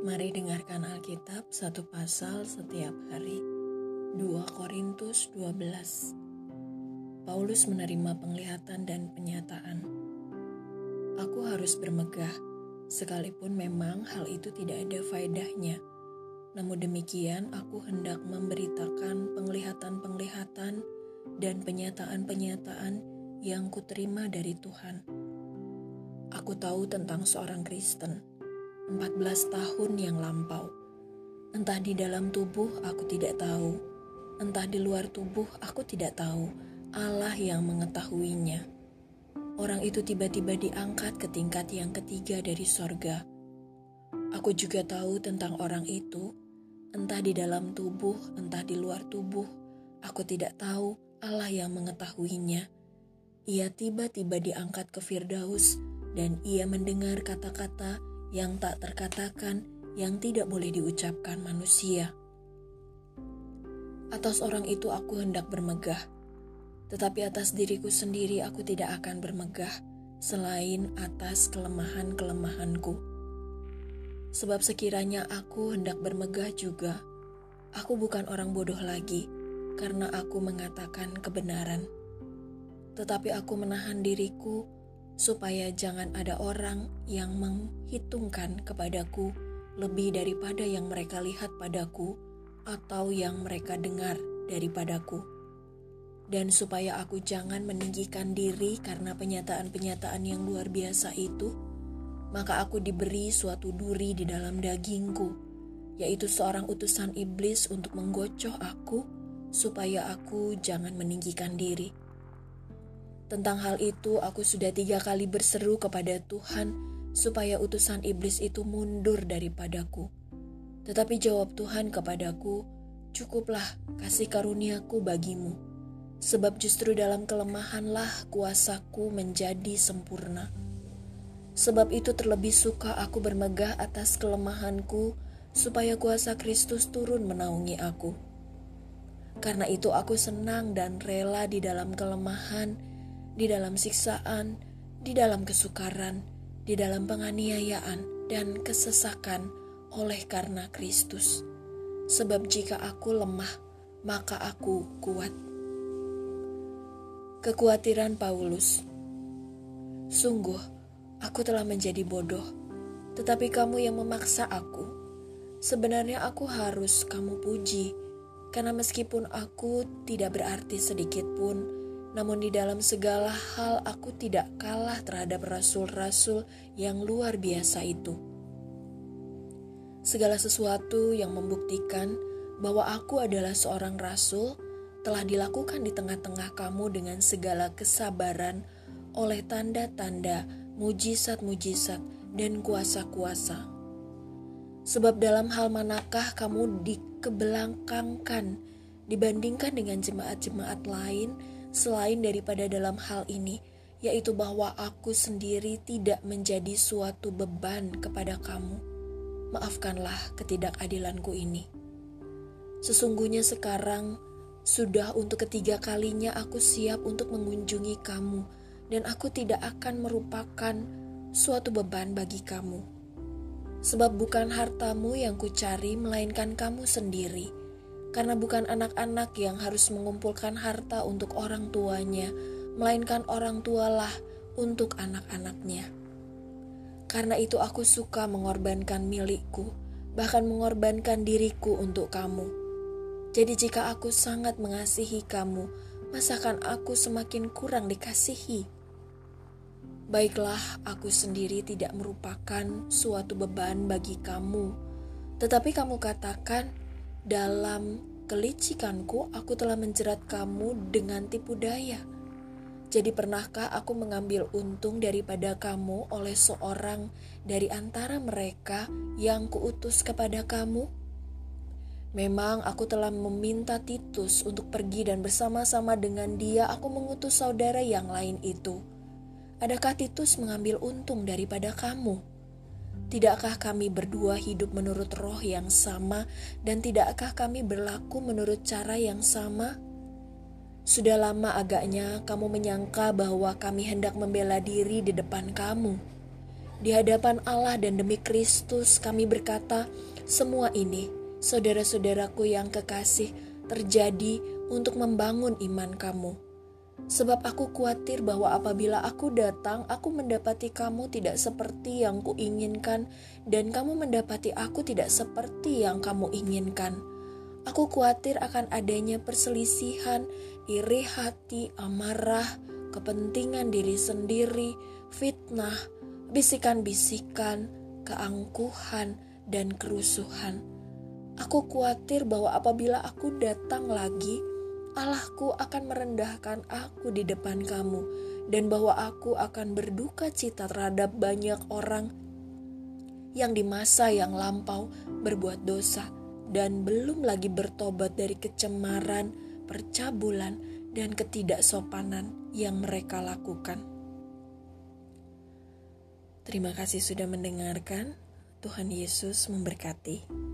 Mari dengarkan Alkitab satu pasal setiap hari. 2 Korintus 12 Paulus menerima penglihatan dan penyataan. Aku harus bermegah, sekalipun memang hal itu tidak ada faedahnya. Namun demikian, aku hendak memberitakan penglihatan-penglihatan dan penyataan-penyataan yang kuterima dari Tuhan. Aku tahu tentang seorang Kristen 14 tahun yang lampau. Entah di dalam tubuh aku tidak tahu, entah di luar tubuh aku tidak tahu, Allah yang mengetahuinya. Orang itu tiba-tiba diangkat ke tingkat yang ketiga dari sorga. Aku juga tahu tentang orang itu, entah di dalam tubuh, entah di luar tubuh, aku tidak tahu Allah yang mengetahuinya. Ia tiba-tiba diangkat ke Firdaus, dan ia mendengar kata-kata yang tak terkatakan, yang tidak boleh diucapkan manusia. Atas orang itu aku hendak bermegah, tetapi atas diriku sendiri aku tidak akan bermegah selain atas kelemahan-kelemahanku. Sebab sekiranya aku hendak bermegah juga, aku bukan orang bodoh lagi karena aku mengatakan kebenaran. Tetapi aku menahan diriku supaya jangan ada orang yang menghitungkan kepadaku lebih daripada yang mereka lihat padaku atau yang mereka dengar daripadaku. Dan supaya aku jangan meninggikan diri karena penyataan-penyataan yang luar biasa itu, maka aku diberi suatu duri di dalam dagingku, yaitu seorang utusan iblis untuk menggocoh aku, supaya aku jangan meninggikan diri. Tentang hal itu, aku sudah tiga kali berseru kepada Tuhan supaya utusan iblis itu mundur daripadaku. Tetapi jawab Tuhan kepadaku, "Cukuplah kasih karuniaku bagimu, sebab justru dalam kelemahanlah kuasaku menjadi sempurna." Sebab itu terlebih suka aku bermegah atas kelemahanku, supaya kuasa Kristus turun menaungi aku. Karena itu aku senang dan rela di dalam kelemahan, di dalam siksaan, di dalam kesukaran, di dalam penganiayaan dan kesesakan oleh karena Kristus. Sebab jika aku lemah, maka aku kuat. Kekhawatiran Paulus Sungguh, aku telah menjadi bodoh, tetapi kamu yang memaksa aku. Sebenarnya aku harus kamu puji, karena meskipun aku tidak berarti sedikit pun, namun di dalam segala hal aku tidak kalah terhadap rasul-rasul yang luar biasa itu. Segala sesuatu yang membuktikan bahwa aku adalah seorang rasul telah dilakukan di tengah-tengah kamu dengan segala kesabaran oleh tanda-tanda, mujizat-mujizat, dan kuasa-kuasa. Sebab dalam hal manakah kamu dikebelakangkan dibandingkan dengan jemaat-jemaat lain, selain daripada dalam hal ini, yaitu bahwa aku sendiri tidak menjadi suatu beban kepada kamu. Maafkanlah ketidakadilanku ini. Sesungguhnya sekarang sudah untuk ketiga kalinya aku siap untuk mengunjungi kamu, dan aku tidak akan merupakan suatu beban bagi kamu. Sebab bukan hartamu yang kucari, melainkan kamu sendiri karena bukan anak-anak yang harus mengumpulkan harta untuk orang tuanya, melainkan orang tualah untuk anak-anaknya. Karena itu aku suka mengorbankan milikku, bahkan mengorbankan diriku untuk kamu. Jadi jika aku sangat mengasihi kamu, masakan aku semakin kurang dikasihi? Baiklah, aku sendiri tidak merupakan suatu beban bagi kamu, tetapi kamu katakan, dalam kelicikanku, aku telah menjerat kamu dengan tipu daya. Jadi pernahkah aku mengambil untung daripada kamu oleh seorang dari antara mereka yang kuutus kepada kamu? Memang aku telah meminta Titus untuk pergi dan bersama-sama dengan dia aku mengutus saudara yang lain itu. Adakah Titus mengambil untung daripada kamu?' Tidakkah kami berdua hidup menurut roh yang sama, dan tidakkah kami berlaku menurut cara yang sama? Sudah lama agaknya kamu menyangka bahwa kami hendak membela diri di depan kamu. Di hadapan Allah dan demi Kristus kami berkata, semua ini, saudara-saudaraku yang kekasih, terjadi untuk membangun iman kamu. Sebab aku khawatir bahwa apabila aku datang, aku mendapati kamu tidak seperti yang kuinginkan, dan kamu mendapati aku tidak seperti yang kamu inginkan. Aku khawatir akan adanya perselisihan, iri hati, amarah, kepentingan diri sendiri, fitnah, bisikan-bisikan, keangkuhan, dan kerusuhan. Aku khawatir bahwa apabila aku datang lagi, Allahku akan merendahkan aku di depan kamu, dan bahwa aku akan berduka cita terhadap banyak orang yang di masa yang lampau berbuat dosa dan belum lagi bertobat dari kecemaran, percabulan, dan ketidaksopanan yang mereka lakukan. Terima kasih sudah mendengarkan. Tuhan Yesus memberkati.